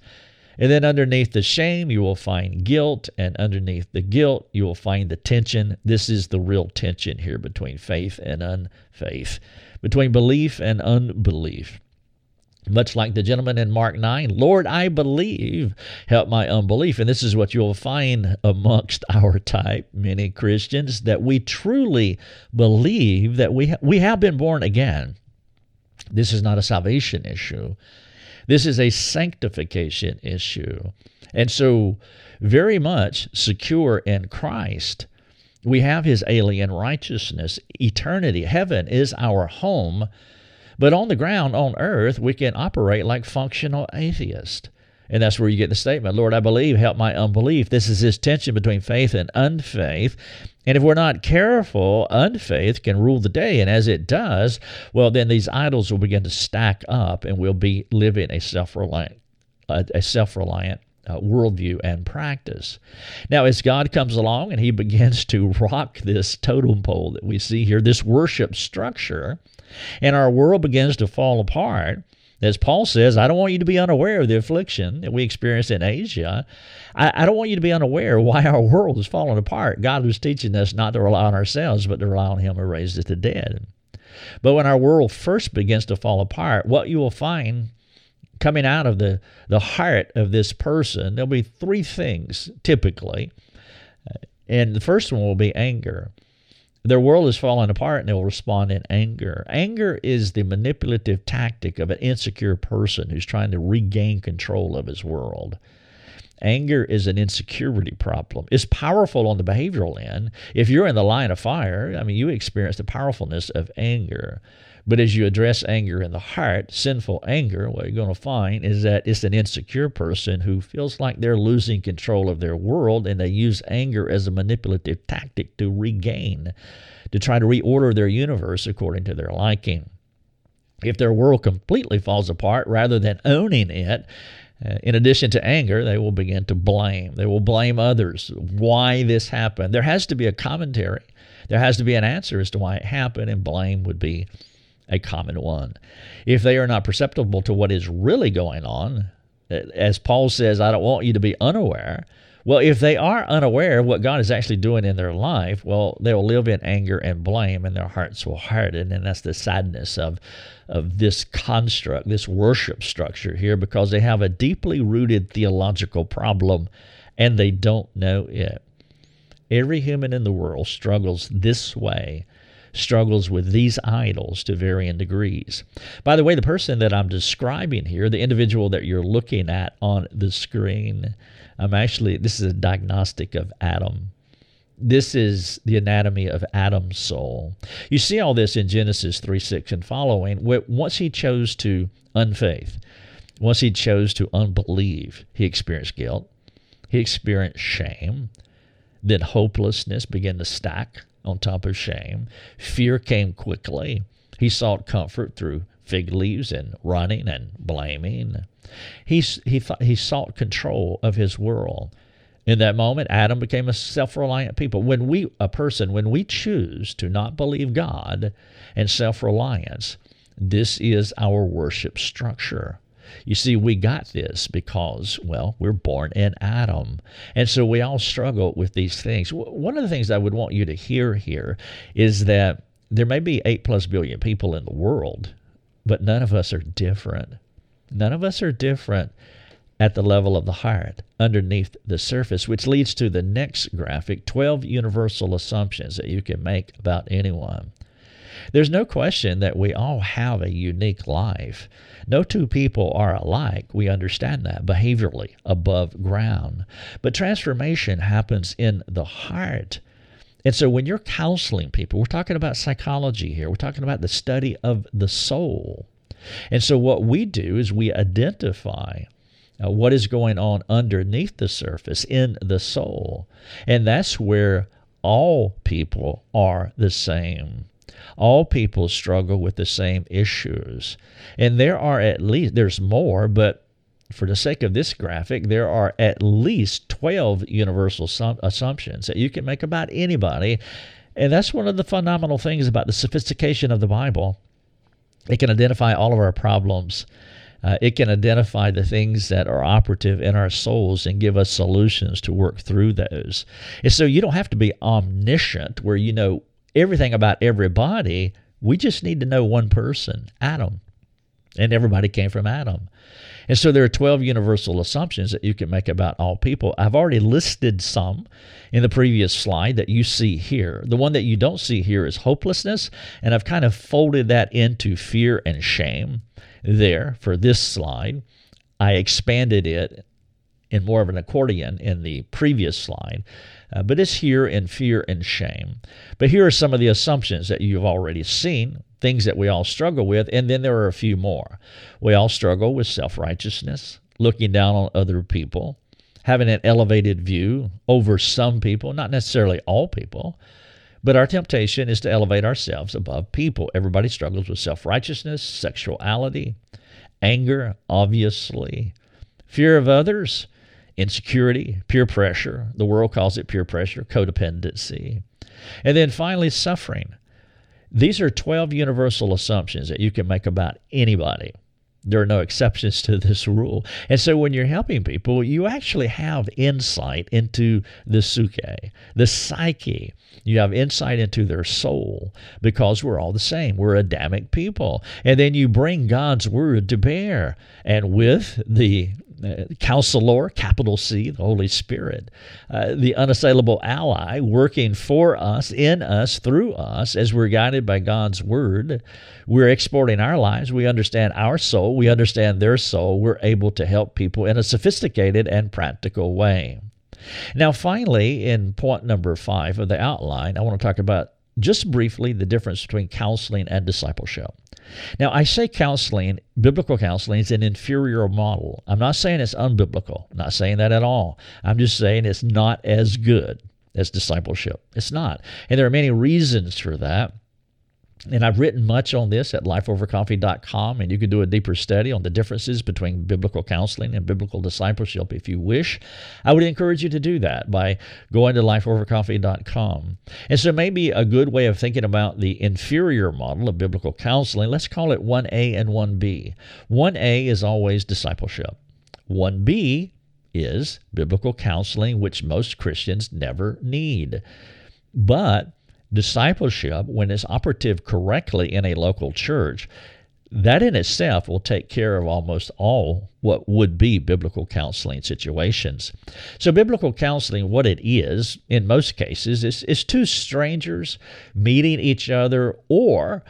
And then underneath the shame, you will find guilt. And underneath the guilt, you will find the tension. This is the real tension here between faith and unfaith between belief and unbelief. Much like the gentleman in Mark 9, Lord, I believe, help my unbelief. And this is what you'll find amongst our type, many Christians, that we truly believe that we, ha- we have been born again. This is not a salvation issue, this is a sanctification issue. And so, very much secure in Christ, we have his alien righteousness. Eternity, heaven is our home. But on the ground, on earth, we can operate like functional atheists. And that's where you get the statement, Lord, I believe, help my unbelief. This is this tension between faith and unfaith. And if we're not careful, unfaith can rule the day. And as it does, well, then these idols will begin to stack up and we'll be living a self reliant, a self reliant uh, worldview and practice. Now, as God comes along and he *laughs* begins to rock this totem pole that we see here, this worship structure, and our world begins to fall apart, as Paul says, I don't want you to be unaware of the affliction that we experience in Asia. I, I, don't want you to be unaware why our world is falling apart. God was teaching us not to rely on ourselves, but to rely on Him who raised the dead. But when our world first begins to fall apart, what you will find coming out of the, the heart of this person, there'll be three things typically. And the first one will be anger. Their world is falling apart and they'll respond in anger. Anger is the manipulative tactic of an insecure person who's trying to regain control of his world. Anger is an insecurity problem. It's powerful on the behavioral end. If you're in the line of fire, I mean, you experience the powerfulness of anger. But as you address anger in the heart, sinful anger, what you're going to find is that it's an insecure person who feels like they're losing control of their world and they use anger as a manipulative tactic to regain, to try to reorder their universe according to their liking. If their world completely falls apart, rather than owning it, uh, in addition to anger, they will begin to blame. They will blame others. Why this happened? There has to be a commentary. There has to be an answer as to why it happened, and blame would be a common one. If they are not perceptible to what is really going on, eh, as Paul says, I don't want you to be unaware. Well, if they are unaware of what God is actually doing in their life, well, they will live in anger and blame, and their hearts will harden. And that's the sadness of, of this construct, this worship structure here, because they have a deeply rooted theological problem and they don't know it. Every human in the world struggles this way struggles with these idols to varying degrees. By the way, the person that I'm describing here, the individual that you're looking at on the screen, I'm actually, this is a diagnostic of Adam. This is the anatomy of Adam's soul. You see all this in Genesis 3 6 and following. Once he chose to unfaith, once he chose to unbelieve, he experienced guilt, he experienced shame, then hopelessness began to stack on top of shame. Fear came quickly. He sought comfort through fig leaves and running and blaming. He, he, he sought control of his world. In that moment, Adam became a self reliant people. When we, a person, when we choose to not believe God and self reliance, this is our worship structure. You see, we got this because, well, we're born in Adam. And so we all struggle with these things. One of the things I would want you to hear here is that there may be eight plus billion people in the world, but none of us are different. None of us are different at the level of the heart, underneath the surface, which leads to the next graphic 12 universal assumptions that you can make about anyone. There's no question that we all have a unique life. No two people are alike. We understand that behaviorally, above ground. But transformation happens in the heart. And so when you're counseling people, we're talking about psychology here, we're talking about the study of the soul. And so what we do is we identify uh, what is going on underneath the surface in the soul. And that's where all people are the same. All people struggle with the same issues. And there are at least, there's more, but for the sake of this graphic, there are at least 12 universal assumptions that you can make about anybody. And that's one of the phenomenal things about the sophistication of the Bible. It can identify all of our problems. Uh, it can identify the things that are operative in our souls and give us solutions to work through those. And so you don't have to be omniscient where you know everything about everybody. We just need to know one person, Adam. And everybody came from Adam. And so there are 12 universal assumptions that you can make about all people. I've already listed some in the previous slide that you see here. The one that you don't see here is hopelessness, and I've kind of folded that into fear and shame there for this slide. I expanded it in more of an accordion in the previous slide uh, but it's here in fear and shame. But here are some of the assumptions that you've already seen, things that we all struggle with, and then there are a few more. We all struggle with self righteousness, looking down on other people, having an elevated view over some people, not necessarily all people. But our temptation is to elevate ourselves above people. Everybody struggles with self righteousness, sexuality, anger, obviously, fear of others, insecurity, peer pressure. The world calls it peer pressure, codependency. And then finally, suffering. These are 12 universal assumptions that you can make about anybody. There are no exceptions to this rule. And so when you're helping people, you actually have insight into the suke, the psyche. You have insight into their soul because we're all the same. We're Adamic people. And then you bring God's word to bear. And with the uh, counselor, capital C, the Holy Spirit, uh, the unassailable ally working for us, in us, through us, as we're guided by God's Word. We're exporting our lives. We understand our soul. We understand their soul. We're able to help people in a sophisticated and practical way. Now, finally, in point number five of the outline, I want to talk about just briefly the difference between counseling and discipleship. Now, I say counseling, biblical counseling is an inferior model. I'm not saying it's unbiblical. I'm not saying that at all. I'm just saying it's not as good as discipleship. It's not. And there are many reasons for that. And I've written much on this at lifeovercoffee.com, and you can do a deeper study on the differences between biblical counseling and biblical discipleship if you wish. I would encourage you to do that by going to lifeovercoffee.com. And so, maybe a good way of thinking about the inferior model of biblical counseling, let's call it 1A and 1B. 1A is always discipleship, 1B is biblical counseling, which most Christians never need. But discipleship, when it's operative correctly in a local church, that in itself will take care of almost all what would be biblical counseling situations. So, biblical counseling, what it is in most cases, is, is two strangers meeting each other, or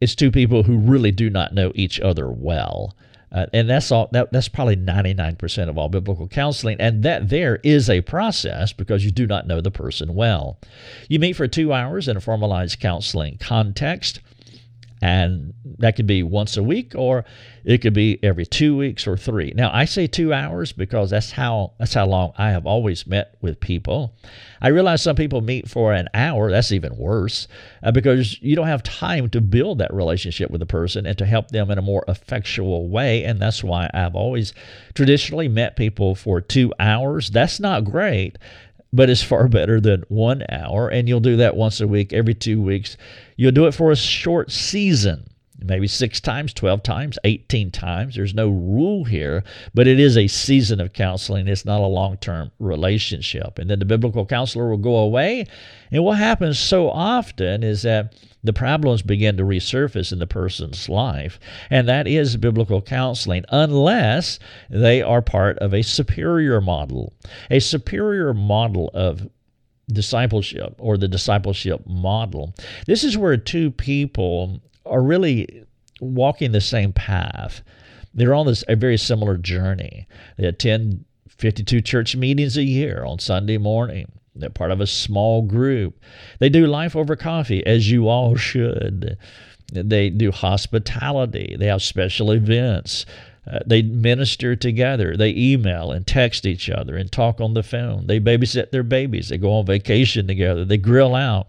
it's two people who really do not know each other well. Uh, and that's all that, that's probably 99% of all biblical counseling. And that there is a process because you do not know the person well. You meet for two hours in a formalized counseling context and that could be once a week or it could be every two weeks or three. Now i say two hours because that's how that's how long i have always met with people. I realize some people meet for an hour that's even worse uh, because you don't have time to build that relationship with the person and to help them in a more effectual way and that's why i've always traditionally met people for two hours. That's not great but it's far better than one hour. And you'll do that once a week, every two weeks. You'll do it for a short season, maybe six times, 12 times, 18 times. There's no rule here, but it is a season of counseling. It's not a long term relationship. And then the biblical counselor will go away. And what happens so often is that the problems begin to resurface in the person's life. And that is biblical counseling, unless they are part of a superior model. A superior model of discipleship or the discipleship model. This is where two people are really walking the same path. They're on this a very similar journey. They attend 52 church meetings a year on Sunday morning. They're part of a small group. They do life over coffee, as you all should. They do hospitality. They have special events. Uh, they minister together. They email and text each other and talk on the phone. They babysit their babies. They go on vacation together. They grill out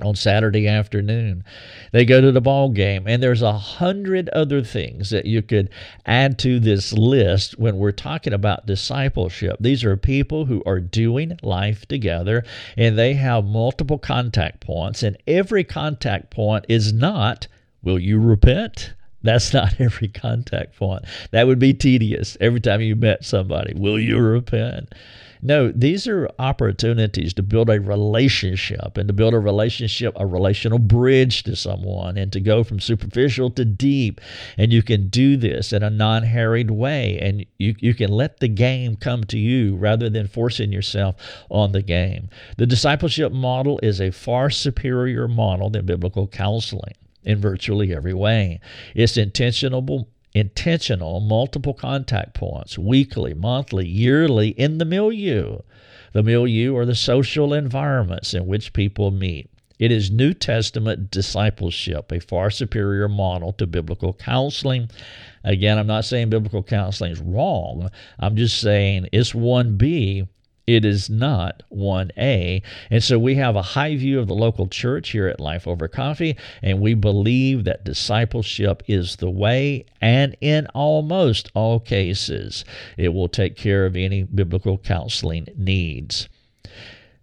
on Saturday afternoon. They go to the ball game, and there's a hundred other things that you could add to this list when we're talking about discipleship. These are people who are doing life together, and they have multiple contact points, and every contact point is not, will you repent? That's not *laughs* every contact point. That would be tedious every time you met somebody. Will you repent? No, these are opportunities to build a relationship and to build a relationship, a relational bridge to someone, and to go from superficial to deep. And you can do this in a non harried way, and you, you can let the game come to you rather than forcing yourself on the game. The discipleship model is a far superior model than biblical counseling in virtually every way. It's intentional intentional multiple contact points weekly, monthly, yearly in the milieu. The milieu are the social environments in which people meet. It is New Testament discipleship, a far superior model to biblical counseling. Again, I'm not saying biblical counseling is wrong. I'm just saying it's 1B it is not 1A. And so we have a high view of the local church here at Life Over Coffee, and we believe that discipleship is the way, and in almost all cases, it will take care of any biblical counseling needs.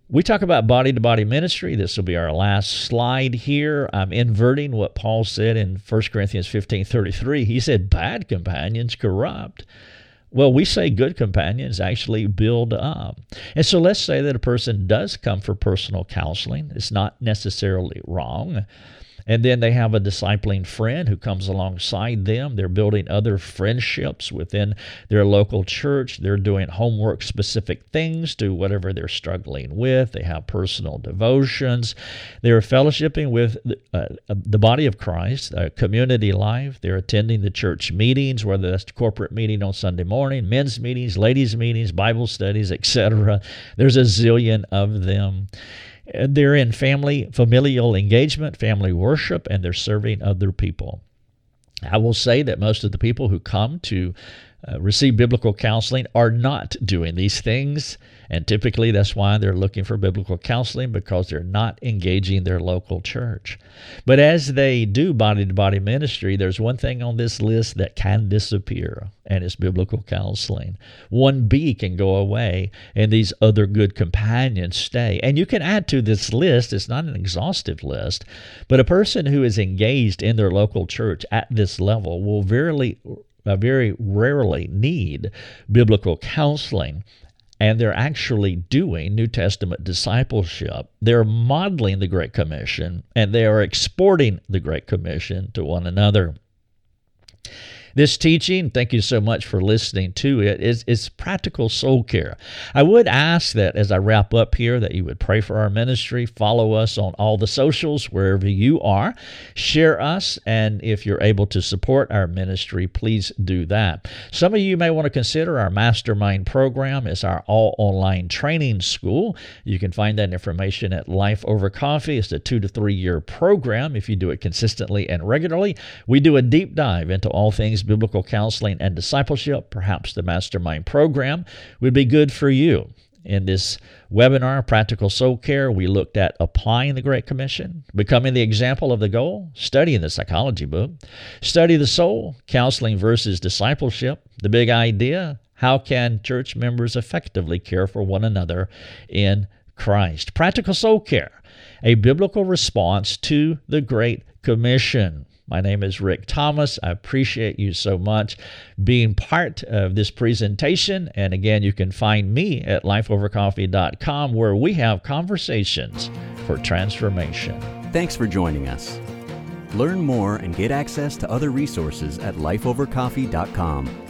We talk about body to body ministry. This will be our last slide here. I'm inverting what Paul said in 1 Corinthians 15 33. He said, Bad companions corrupt. Well, we say good companions actually build up. And so let's say that a person does come for personal counseling. It's not necessarily wrong. And then they have a discipling friend who comes alongside them. They're building other friendships within their local church. They're doing homework specific things to whatever they're struggling with. They have personal devotions. They're fellowshipping with uh, the body of Christ, uh, community life. They're attending the church meetings, whether that's corporate meeting on Sunday morning, men's meetings, ladies' meetings, Bible studies, etc. There's a zillion of them. They're in family, familial engagement, family worship, and they're serving other people. I will say that most of the people who come to uh, receive biblical counseling are not doing these things. And typically that's why they're looking for biblical counseling because they're not engaging their local church. But as they do body to body ministry, there's one thing on this list that can disappear, and it's biblical counseling. 1B can go away, and these other good companions stay. And you can add to this list, it's not an exhaustive list, but a person who is engaged in their local church at this level will very uh, very rarely need biblical counseling and they're actually doing New Testament discipleship. They're modeling the Great Commission and they are exporting the Great Commission to one another. This teaching, thank you so much for listening to it. it, is, is practical soul care. I would ask that as I wrap up here that you would pray for our ministry, follow us on all the socials wherever you are, share us, and if you're able to support our ministry, please do that. Some of you may want to consider our mastermind program. It's our all online training school. You can find that information at Life Over Coffee. It's a two to three year program if you do it consistently and regularly. We do a deep dive into all things biblical counseling and discipleship, perhaps the mastermind program would be good for you. In this webinar, Practical Soul Care, we looked at applying the Great Commission, becoming the example of the goal, studying the psychology book, study the soul, counseling versus discipleship, the big idea, how can church members effectively care for one another in Christ? Practical Soul Care, a biblical response to the Great Commission. My name is Rick Thomas. I appreciate you so much being part of this presentation. And again, you can find me at lifeovercoffee.com where we have conversations for transformation. Thanks for joining us. Learn more and get access to other resources at lifeovercoffee.com.